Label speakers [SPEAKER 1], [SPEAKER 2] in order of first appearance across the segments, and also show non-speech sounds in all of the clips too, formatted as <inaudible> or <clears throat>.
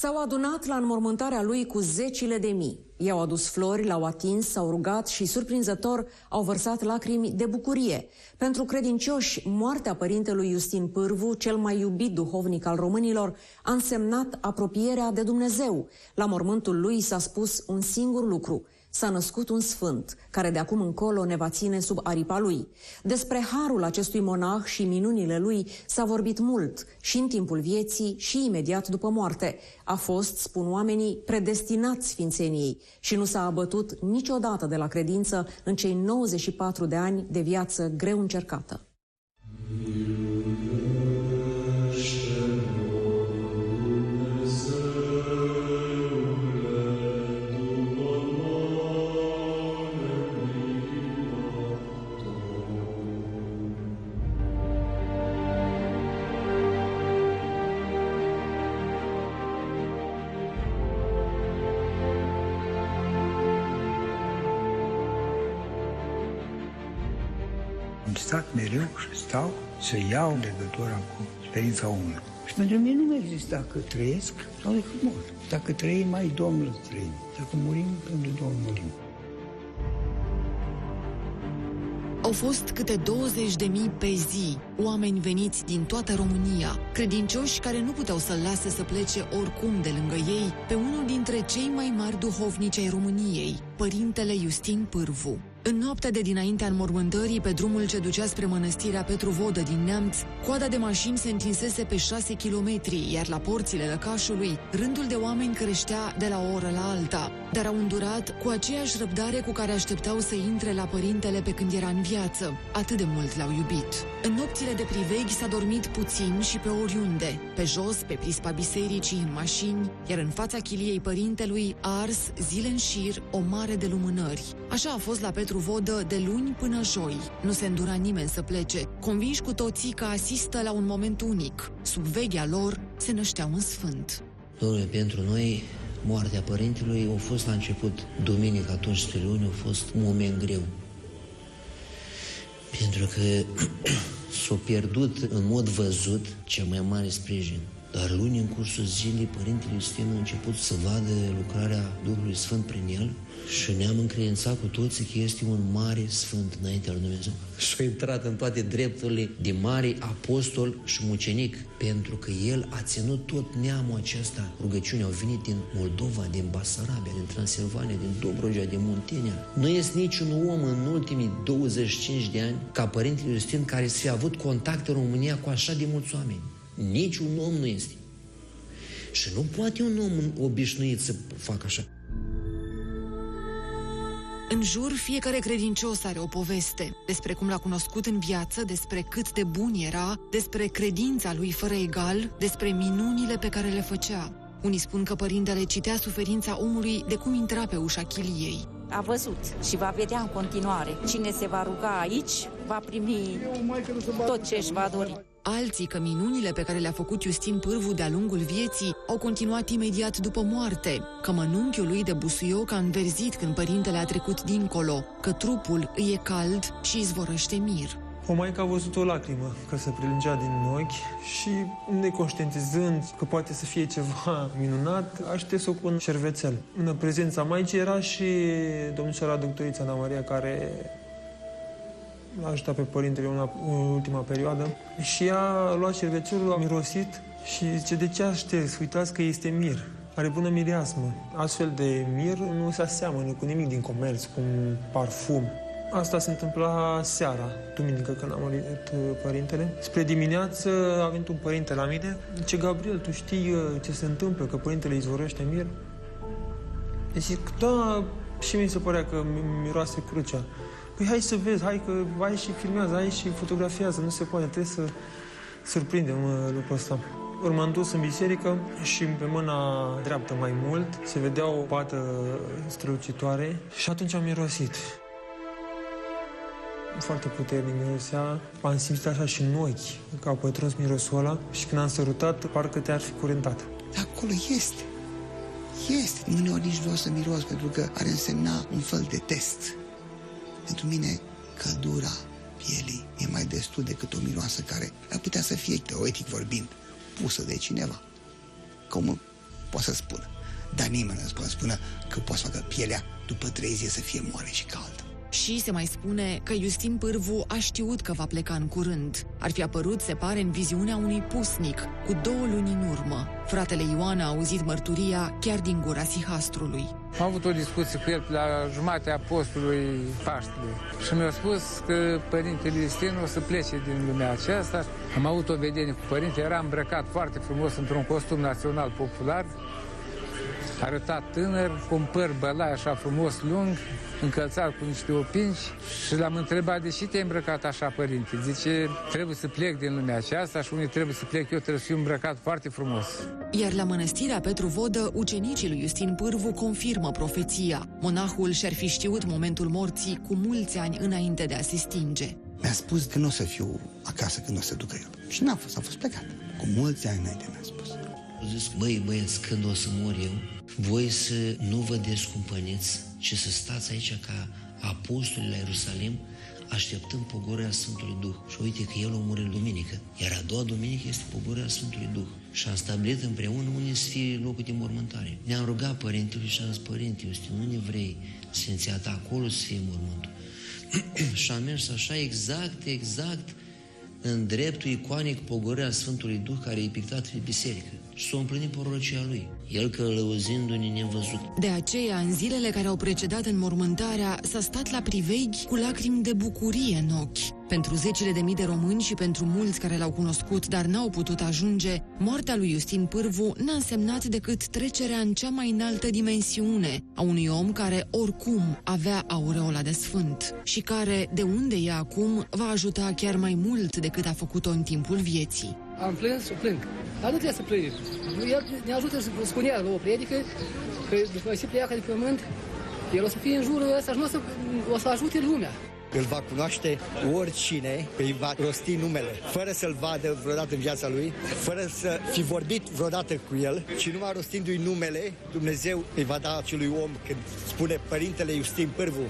[SPEAKER 1] S-au adunat la înmormântarea lui cu zecile de mii. I-au adus flori, l-au atins, s-au rugat și, surprinzător, au vărsat lacrimi de bucurie. Pentru credincioși, moartea părintelui Justin Pârvu, cel mai iubit duhovnic al românilor, a însemnat apropierea de Dumnezeu. La mormântul lui s-a spus un singur lucru – s-a născut un sfânt, care de acum încolo ne va ține sub aripa lui. Despre harul acestui monah și minunile lui s-a vorbit mult, și în timpul vieții și imediat după moarte. A fost, spun oamenii, predestinat sfințeniei și nu s-a abătut niciodată de la credință în cei 94 de ani de viață greu încercată.
[SPEAKER 2] Să iau legătura cu experiența omului. Și pentru mine nu există dacă trăiesc sau dacă mor. Dacă trăim, mai Domnul trăim. Dacă murim, pentru Domnul murim.
[SPEAKER 3] Au fost câte 20 de mii pe zi, oameni veniți din toată România, credincioși care nu puteau să-l lase să plece oricum de lângă ei pe unul dintre cei mai mari duhovnici ai României, Părintele Justin Pârvu. În noaptea de dinaintea înmormântării, pe drumul ce ducea spre mănăstirea Petru Vodă din Neamț, coada de mașini se întinsese pe șase kilometri, iar la porțile lăcașului, rândul de oameni creștea de la o oră la alta, dar au îndurat cu aceeași răbdare cu care așteptau să intre la părintele pe când era în viață. Atât de mult l-au iubit. În nopțile de priveghi s-a dormit puțin și pe oriunde, pe jos, pe prispa bisericii, în mașini, iar în fața chiliei părintelui a ars zile în șir o mare de lumânări. Așa a fost la Petru pentru vodă de luni până joi. Nu se îndura nimeni să plece, convinși cu toții că asistă la un moment unic. Sub veghea lor se năștea un sfânt.
[SPEAKER 4] Domnule, pentru noi, moartea părintelui a fost la început, duminică, atunci spre luni, a fost un moment greu. Pentru că <clears throat> s-a pierdut în mod văzut cel mai mare sprijin. Dar luni, în cursul zilei, Părintele Iustin a început să vadă lucrarea Duhului Sfânt prin el și ne-am încredințat cu toții că este un mare sfânt înaintea lui Dumnezeu. Și a intrat în toate drepturile de mare apostol și mucenic, pentru că el a ținut tot neamul acesta. Rugăciunea au venit din Moldova, din Basarabia, din Transilvania, din Dobrogea, din Muntenia. Nu este niciun om în ultimii 25 de ani ca Părintele Justin care să fi avut contact în România cu așa de mulți oameni. Niciun om nu este. Și nu poate un om obișnuit să facă așa.
[SPEAKER 3] În jur, fiecare credincios are o poveste despre cum l-a cunoscut în viață, despre cât de bun era, despre credința lui fără egal, despre minunile pe care le făcea. Unii spun că părintele citea suferința omului de cum intra pe ușa chiliei.
[SPEAKER 5] A văzut și va vedea în continuare. Cine se va ruga aici, va primi tot ce își va dori.
[SPEAKER 3] Alții că minunile pe care le-a făcut Justin Pârvu de-a lungul vieții au continuat imediat după moarte, că mănunchiul lui de busuioc a înverzit când părintele a trecut dincolo, că trupul îi e cald și izvorăște mir.
[SPEAKER 6] O maică a văzut o lacrimă că se prelungea din ochi și, neconștientizând că poate să fie ceva minunat, a șters-o cu un șervețel. În prezența maicii era și domnișoara doctorița Ana Maria, care l-a ajutat pe părintele în, ultima perioadă. Și ea a luat șervețelul, a mirosit și zice, de ce aș șters? Uitați că este mir. Are bună mireasmă. Astfel de mir nu se aseamănă cu nimic din comerț, cu un parfum. Asta se întâmpla seara, duminică, când am murit uh, părintele. Spre dimineață a venit un părinte la mine. Ce Gabriel, tu știi uh, ce se întâmplă, că părintele izvorăște mir? Deci zic, da, și mi se părea că miroase crucea. Păi hai să vezi, hai că hai și filmează, hai și fotografiază, nu se poate, trebuie să surprindem uh, lucrul ăsta. Ori m-am dus în biserică și pe mâna dreaptă mai mult se vedea o pată strălucitoare și atunci am mirosit. Foarte puternic mirosea, am simțit așa și în ochi, că au pătruns mirosul ăla și când am sărutat, parcă te-ar fi curentat.
[SPEAKER 7] Acolo este. Este. Uneori nici vreau să miros pentru că ar însemna un fel de test. Pentru mine, căldura pielii e mai destul decât o miroasă care ar putea să fie, teoretic vorbind, pusă de cineva. Cum poate să spună. Dar nimeni nu poate spune că poate să facă pielea după trei zile să fie moale și caldă.
[SPEAKER 3] Și se mai spune că Justin Pârvu a știut că va pleca în curând. Ar fi apărut, se pare, în viziunea unui pusnic, cu două luni în urmă. Fratele Ioan a auzit mărturia chiar din gura sihastrului.
[SPEAKER 8] Am avut o discuție cu el la jumatea postului Paștele și mi-a spus că părintele Justin o să plece din lumea aceasta. Am avut o vedenie cu părinte, era îmbrăcat foarte frumos într-un costum național popular, arătat tânăr, cu un păr bălai așa frumos, lung, încălțat cu niște opinci și l-am întrebat de ce te-ai îmbrăcat așa, părinte? Zice, trebuie să plec din lumea aceasta și unii trebuie să plec, eu trebuie să fiu îmbrăcat foarte frumos.
[SPEAKER 3] Iar la mănăstirea Petru Vodă, ucenicii lui Justin Pârvu confirmă profeția. Monahul și-ar fi știut momentul morții cu mulți ani înainte de a se stinge.
[SPEAKER 7] Mi-a spus că nu o să fiu acasă când o să ducă el. Și n-a fost, a fost plecat. Cu mulți ani înainte mi-a spus.
[SPEAKER 4] Zis, băi, băieți, când o să mor eu, voi să nu vă descumpăniți, ci să stați aici ca apostoli la Ierusalim, așteptând pogorârea Sfântului Duh. Și uite că el o murit duminică, iar a doua duminică este pogorârea Sfântului Duh. Și am stabilit împreună unde să fie locul de mormântare. Ne-am rugat părintele și am zis, părinte, Iustin, unde vrei sfințeata acolo să fie mormântul? <clears throat> și am mers așa exact, exact în dreptul iconic pogorârea Sfântului Duh care e pictat de biserică și s-a împlinit prorocia lui, el călăuzindu-ne nevăzut.
[SPEAKER 3] De aceea, în zilele care au precedat înmormântarea, s-a stat la priveghi cu lacrimi de bucurie în ochi. Pentru zecile de mii de români și pentru mulți care l-au cunoscut, dar n-au putut ajunge, moartea lui Justin Pârvu n-a însemnat decât trecerea în cea mai înaltă dimensiune a unui om care oricum avea aureola de sfânt și care, de unde e acum, va ajuta chiar mai mult decât a făcut-o în timpul vieții.
[SPEAKER 9] Am plâns, o plâng. Dar nu trebuie să plângem. El ne ajută să spunea la o predică că după ce pleacă de pământ, el o să fie în jurul ăsta și nu o să, o să ajute lumea.
[SPEAKER 10] Îl va cunoaște oricine, îi va rosti numele, fără să-l vadă vreodată în viața lui, fără să fi vorbit vreodată cu el, și numai rostindu-i numele, Dumnezeu îi va da acelui om când spune Părintele Justin Pârvu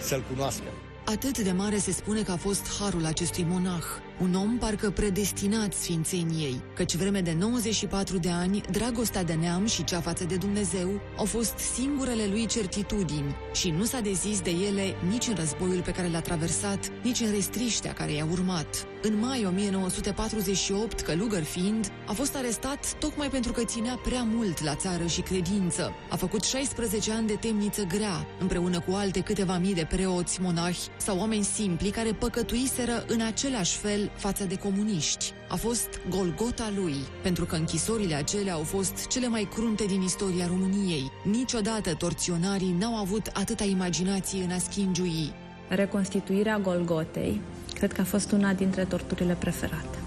[SPEAKER 10] să-l cunoască.
[SPEAKER 3] Atât de mare se spune că a fost harul acestui monah, un om parcă predestinat sfințeniei, căci vreme de 94 de ani, dragostea de neam și cea față de Dumnezeu au fost singurele lui certitudini și nu s-a dezis de ele nici în războiul pe care l-a traversat, nici în restriștea care i-a urmat. În mai 1948, călugăr fiind, a fost arestat tocmai pentru că ținea prea mult la țară și credință. A făcut 16 ani de temniță grea, împreună cu alte câteva mii de preoți, monahi sau oameni simpli care păcătuiseră în același fel față de comuniști. A fost Golgota lui, pentru că închisorile acelea au fost cele mai crunte din istoria României. Niciodată torționarii n-au avut atâta imaginație în a schingiui.
[SPEAKER 11] Reconstituirea Golgotei cred că a fost una dintre torturile preferate.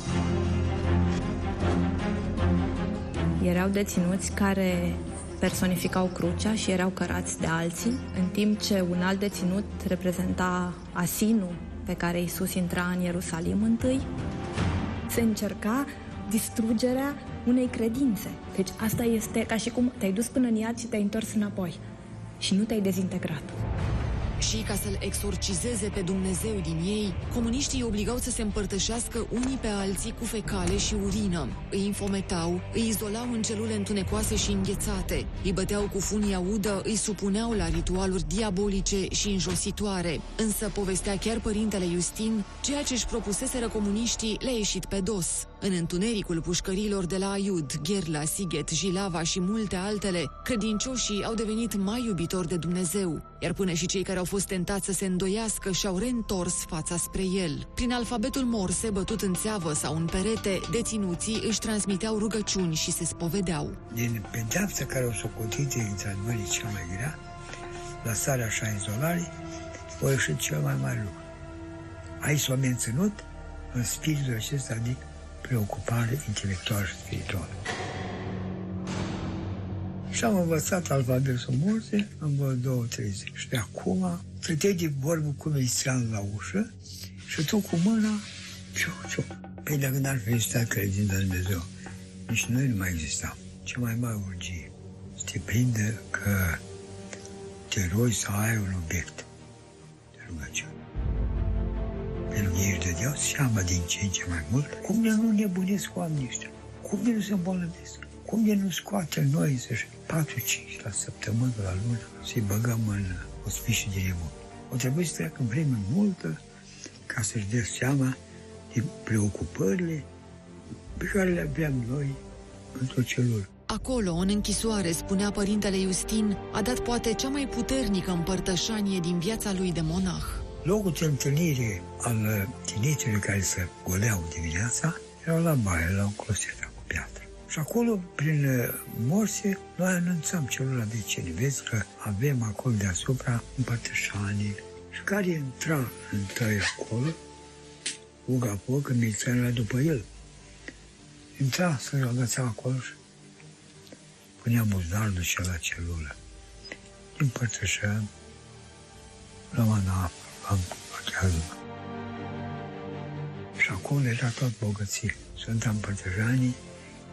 [SPEAKER 11] Erau deținuți care personificau crucea și erau cărați de alții, în timp ce un alt deținut reprezenta asinul pe care Isus intra în Ierusalim întâi. Se încerca distrugerea unei credințe. Deci asta este ca și cum te-ai dus până în iad și te-ai întors înapoi și nu te-ai dezintegrat.
[SPEAKER 3] Și ca să-l exorcizeze pe Dumnezeu din ei, comuniștii îi obligau să se împărtășească unii pe alții cu fecale și urină. Îi infometau, îi izolau în celule întunecoase și înghețate, îi băteau cu funia udă, îi supuneau la ritualuri diabolice și înjositoare. Însă povestea chiar părintele Justin, ceea ce își propuseseră comuniștii le-a ieșit pe dos. În întunericul pușcărilor de la Aiud, Gherla, Sighet, Jilava și multe altele, credincioșii au devenit mai iubitori de Dumnezeu, iar până și cei care au fost tentați să se îndoiască și-au reîntors fața spre el. Prin alfabetul morse, bătut în țeavă sau în perete, deținuții își transmiteau rugăciuni și se spovedeau.
[SPEAKER 2] Din pedeapsa care o socotit într-adevăr cea mai grea, la starea așa izolare, o ieșit cel mai mare lucru. Aici s-a menținut în spiritul acesta de preocupare intelectuală și spirituală. Și am învățat alfabetul morse în vreo două, trei zile. Și de acum stăteai de vorbă cu ministranul la ușă și tu cu mâna ciu, ciu. Păi dacă n-ar fi existat credința în Dumnezeu, nici noi nu mai existam. Ce mai mare urgie să te prinde că te rogi să ai un obiect de rugăciune. Pentru că ești de Deus seama din ce în ce mai mult cum de nu nebunesc oamenii ăștia, cum de nu se îmbolnăvesc, Cum de nu scoate noi să 4-5 la săptămână, la lună, să-i băgăm în ospișii de limon? O trebuie să treacă vreme multă ca să-și dea seama de preocupările pe care le aveam noi într-o celulă.
[SPEAKER 3] Acolo, în închisoare, spunea părintele Justin, a dat poate cea mai puternică împărtășanie din viața lui de monah.
[SPEAKER 2] Locul de întâlnire al tinerilor care se goleau dimineața era la baie, la un closet cu piatră. Și acolo, prin morse, noi anunțam celula vecinii. Vezi că avem acolo deasupra împărtășanii. Și care intra întâi acolo, uga că milițanul era după el. Intra să agăța acolo și punea buzdar, ducea la celulă. Împărtășeam, luam în apă, luam achează Și acolo era tot bogăție. Sfânta Împărtășanii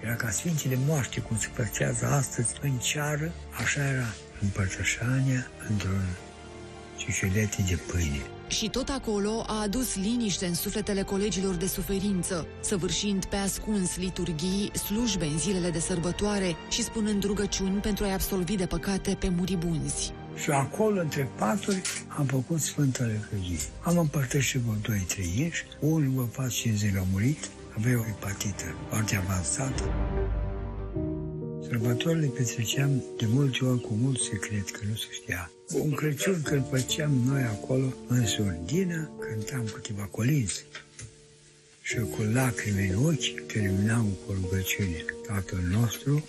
[SPEAKER 2] era ca Sfinții moaște, cum se păstrează astăzi în ceară, așa era împărtășania într-un ciuciulete de pâine.
[SPEAKER 3] Și tot acolo a adus liniște în sufletele colegilor de suferință, săvârșind pe ascuns liturghii, slujbe în zilele de sărbătoare și spunând rugăciuni pentru a-i absolvi de păcate pe muribunzi.
[SPEAKER 2] Și acolo, între paturi, am făcut Sfânta Liturghie. Am împărtășit vreo doi, trei ieși, unul vă fac 50 a murit, avea o hepatită foarte avansată. Sărbătorile petreceam de multe ori cu mult secret, că nu se știa. Un Crăciun când făceam noi acolo, în surdină, cântam câteva colinzi. Și cu lacrimi în ochi terminam cu rugăciune. Tatăl nostru,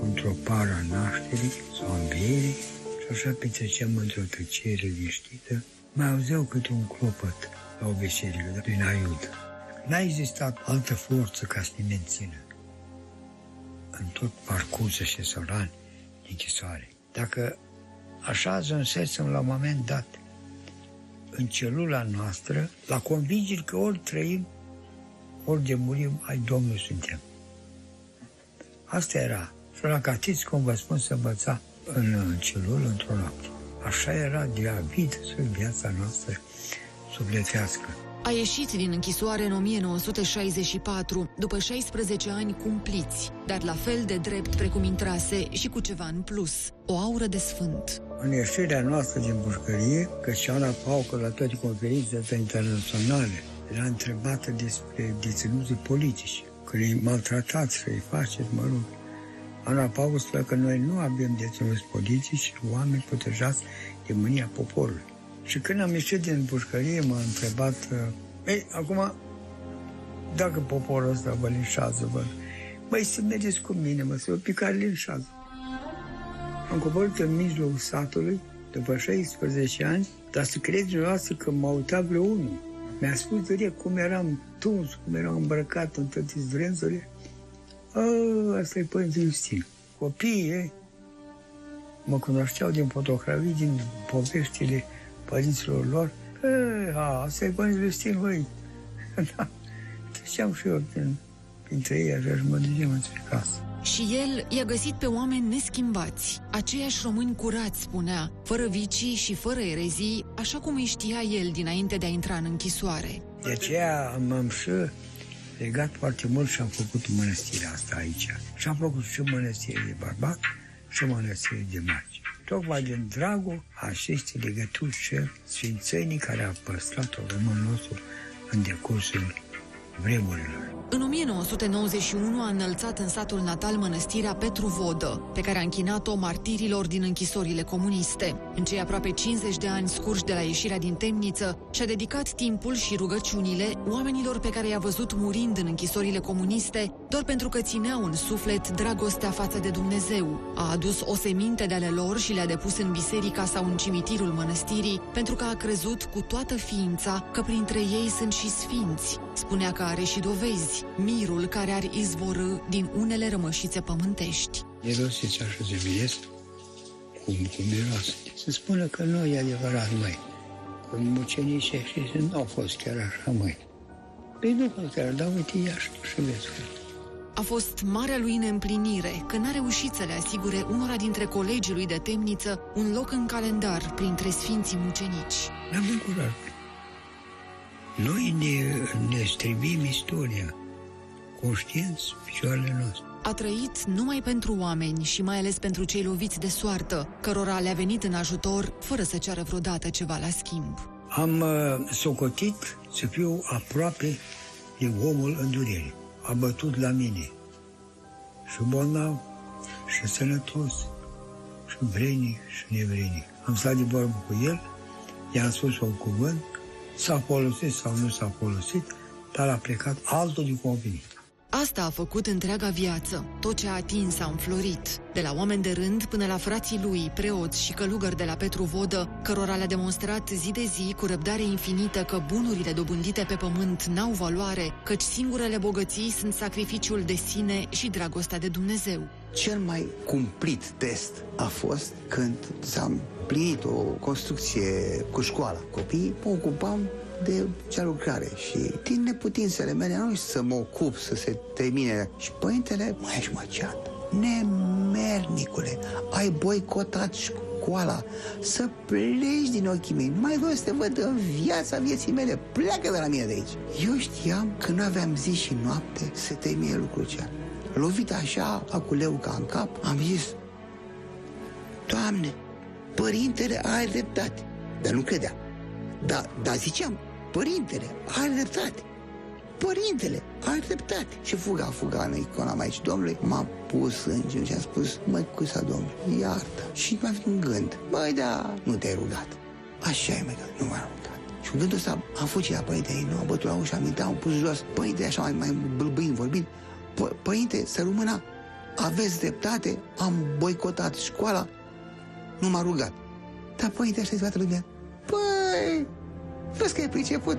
[SPEAKER 2] într-o pară a nașterii sau învierii, și așa petreceam într-o tăcere liniștită, mai auzeau câte un clopăt la o veselie prin aiud. N-a existat altă forță ca să ne mențină în tot parcursul și sărani de închisoare. Dacă așa ajunsesem la un moment dat în celula noastră, la convingeri că ori trăim, ori de murim, ai Domnul suntem. Asta era. Și la catiți, cum vă spun, să învăța în celulă într-o noapte. Așa era de avid sub viața noastră sufletească.
[SPEAKER 3] A ieșit din închisoare în 1964, după 16 ani cumpliți, dar la fel de drept precum intrase și cu ceva în plus, o aură de sfânt.
[SPEAKER 2] În ieșirea noastră din pușcărie, că și Ana Paucă la toate conferințele internaționale era întrebată despre deținuții politici, că îi maltratați, să îi faceți, mă rog. Ana Paucă spunea că noi nu avem deținuți politici, oameni protejați de mânia poporului. Și când am ieșit din pușcărie, m-a întrebat, ei, acum, dacă poporul ăsta vă linșează, vă, mai să mergeți cu mine, mă, să vă pe care linșează. Am coborât în mijlocul satului, după 16 ani, dar să credeți dumneavoastră că m-a uitat vreo unul. Mi-a spus direct cum eram tuns, cum eram îmbrăcat în toate zdrențele. Asta e Părinte Justin. Copiii ei mă cunoșteau din fotografii, din poveștile părinților lor, e, a, asta e Părinte Justin, băi. <laughs> da. Treceam și eu prin, printre ei, așa și mă duceam înspre casă.
[SPEAKER 3] Și el i-a găsit pe oameni neschimbați, aceiași români curați, spunea, fără vicii și fără erezii, așa cum îi știa el dinainte de a intra în închisoare.
[SPEAKER 2] De aceea m-am și legat foarte mult și am făcut mănăstirea asta aici. Și am făcut și mănăstirea de bărbat și mănăstirea de marci. Tocmai din dragul acestei legături și sfințenii care a păstrat-o românul nostru în decursul vremurilor.
[SPEAKER 3] În 1991 a înălțat în satul natal mănăstirea Petru Vodă, pe care a închinat-o martirilor din închisorile comuniste. În cei aproape 50 de ani scurși de la ieșirea din temniță, și-a dedicat timpul și rugăciunile oamenilor pe care i-a văzut murind în închisorile comuniste, doar pentru că țineau în suflet dragostea față de Dumnezeu. A adus o seminte de ale lor și le-a depus în biserica sau în cimitirul mănăstirii, pentru că a crezut cu toată ființa că printre ei sunt și sfinți. Spunea că are și dovezi mirul care ar izvorâ din unele rămășițe pământești.
[SPEAKER 2] Mirosiți așa de bilet, cum, cum miroase. Se spune că nu e adevărat, măi. Că mucenicii și nu au fost chiar așa, măi. Păi nu fost chiar, dar uite, ia și tu și vezi că
[SPEAKER 3] a fost marea lui neîmplinire că n-a reușit să le asigure unora dintre colegii lui de temniță un loc în calendar printre sfinții mucenici.
[SPEAKER 2] Ne-am bucurat. Noi ne, ne strivim istoria conștienți picioarele noastre.
[SPEAKER 3] A trăit numai pentru oameni și mai ales pentru cei loviți de soartă, cărora le-a venit în ajutor fără să ceară vreodată ceva la schimb.
[SPEAKER 2] Am uh, socotit să fiu aproape de omul în durere. A bătut la mine și bolnav, și sănătos, și vrenic, și nevrenic. Am stat de vorbă cu el, i-am spus un cuvânt, s-a folosit sau nu s-a folosit, dar a plecat altul de convenit.
[SPEAKER 3] Asta a făcut întreaga viață. Tot ce a atins a înflorit. De la oameni de rând până la frații lui, preoți și călugări de la Petru Vodă, cărora le-a demonstrat zi de zi cu răbdare infinită că bunurile dobândite pe pământ n-au valoare, căci singurele bogății sunt sacrificiul de sine și dragostea de Dumnezeu.
[SPEAKER 7] Cel mai cumplit test a fost când s-a plinit o construcție cu școala. Copiii mă ocupam de cea lucrare și din neputințele mele nu să mă ocup să se termine. Și părintele mai ești măceat. Nemernicule, ai boicotat școala, să pleci din ochii mei. Nu mai vreau să te văd în viața vieții mele. Pleacă de la mine de aici. Eu știam că nu aveam zi și noapte să termine lucrul cea. Lovit așa, aculeu ca în cap, am zis, Doamne, părintele are dreptate. Dar nu credea. Dar, dar ziceam, Părintele are dreptate. Părintele are dreptate. Și fuga, fuga în icona Maicii Domnului, m-a pus în genunchi și a spus, măi, cusa Domnului, iartă. Și mi-a venit un gând, băi, da, nu te-ai rugat. Așa e, măi, nu m-am rugat. Și gândul ăsta am fugit la părinte, ei nu, am bătut la ușa, am intrat, am pus jos. Părinte, așa mai, mai bâlbâind, vorbind, părinte, să rămână, aveți dreptate, am boicotat școala, nu m-a rugat. Dar părinte, așa toată lumea, păi, Vezi că e priceput.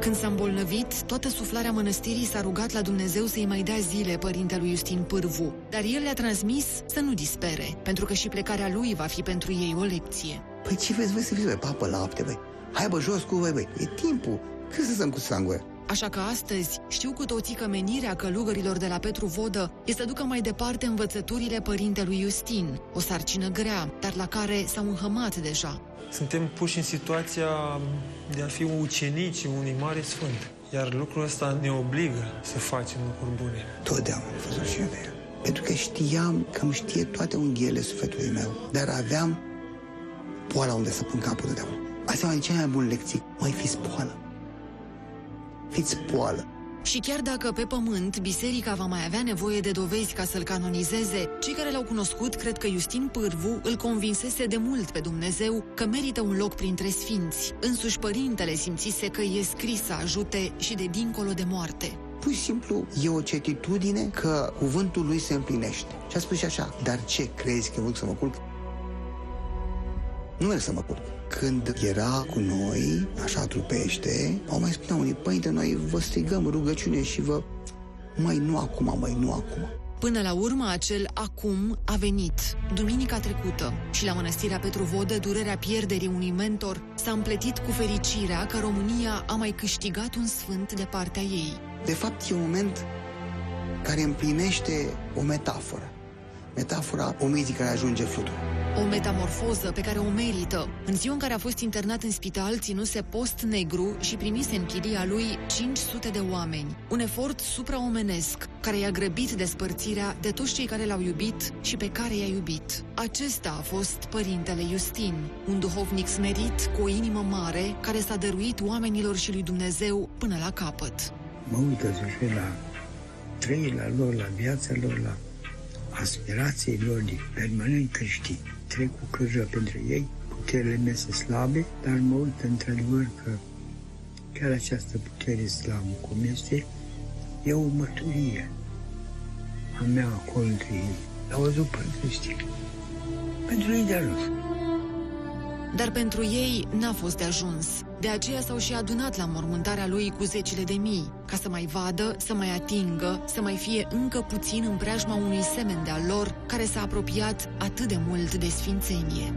[SPEAKER 3] Când s-a îmbolnăvit, toată suflarea mănăstirii s-a rugat la Dumnezeu să-i mai dea zile părintelui Justin Pârvu, dar el le-a transmis să nu dispere, pentru că și plecarea lui va fi pentru ei o lecție.
[SPEAKER 7] Păi ce vezi, voi să fiți, băi, papă lapte, băi? Hai, bă, jos cu voi, băi, e timpul. Când să stăm cu sangură?
[SPEAKER 3] Așa că astăzi știu cu toții că menirea călugărilor de la Petru Vodă este să ducă mai departe învățăturile părintelui Justin, o sarcină grea, dar la care s-au înhămat deja.
[SPEAKER 6] Suntem puși în situația de a fi ucenici unui mare sfânt. Iar lucrul ăsta ne obligă să facem lucruri bune.
[SPEAKER 7] Totdeauna am văzut și eu de el. Pentru că știam că îmi știe toate unghiele sufletului meu, dar aveam poala unde să pun capul de Asta e cea mai bună lecție. Mai fiți poală. Fiți poală.
[SPEAKER 3] Și chiar dacă pe pământ biserica va mai avea nevoie de dovezi ca să-l canonizeze, cei care l-au cunoscut cred că Justin Pârvu îl convinsese de mult pe Dumnezeu că merită un loc printre sfinți. Însuși părintele simțise că e scris să ajute și de dincolo de moarte.
[SPEAKER 7] Pur și simplu e o certitudine că cuvântul lui se împlinește. Și a spus și așa, dar ce crezi că văd să mă culc? Nu merg să mă culc când era cu noi, așa trupește, au mai spunea unii, părinte, noi vă strigăm rugăciune și vă... Mai nu acum, mai nu acum.
[SPEAKER 3] Până la urmă, acel acum a venit, duminica trecută, și la mănăstirea Petru Vodă, durerea pierderii unui mentor s-a împletit cu fericirea că România a mai câștigat un sfânt de partea ei.
[SPEAKER 7] De fapt, e un moment care împlinește o metaforă. Metafora omenii care ajunge flutură.
[SPEAKER 3] O metamorfoză pe care o merită. În ziua în care a fost internat în spital, ținuse post negru și primise în chilia lui 500 de oameni. Un efort supraomenesc care i-a grăbit despărțirea de toți cei care l-au iubit și pe care i-a iubit. Acesta a fost părintele Justin, un duhovnic smerit cu o inimă mare care s-a dăruit oamenilor și lui Dumnezeu până la capăt.
[SPEAKER 2] Mă uită și la trăirea lor, la viața lor, la aspirației lor de permanent creștini trec cu căjă pentru ei, puterile mele slabe, dar mă uit într-adevăr că chiar această putere slavă cum este, e o mărturie a mea acolo între ei. L-au văzut pe creștini. Pentru ei de ajuns.
[SPEAKER 3] Dar pentru ei n-a fost de ajuns. De aceea s-au și adunat la mormântarea lui cu zecile de mii, ca să mai vadă, să mai atingă, să mai fie încă puțin în preajma unui semen de-al lor, care s-a apropiat atât de mult de sfințenie.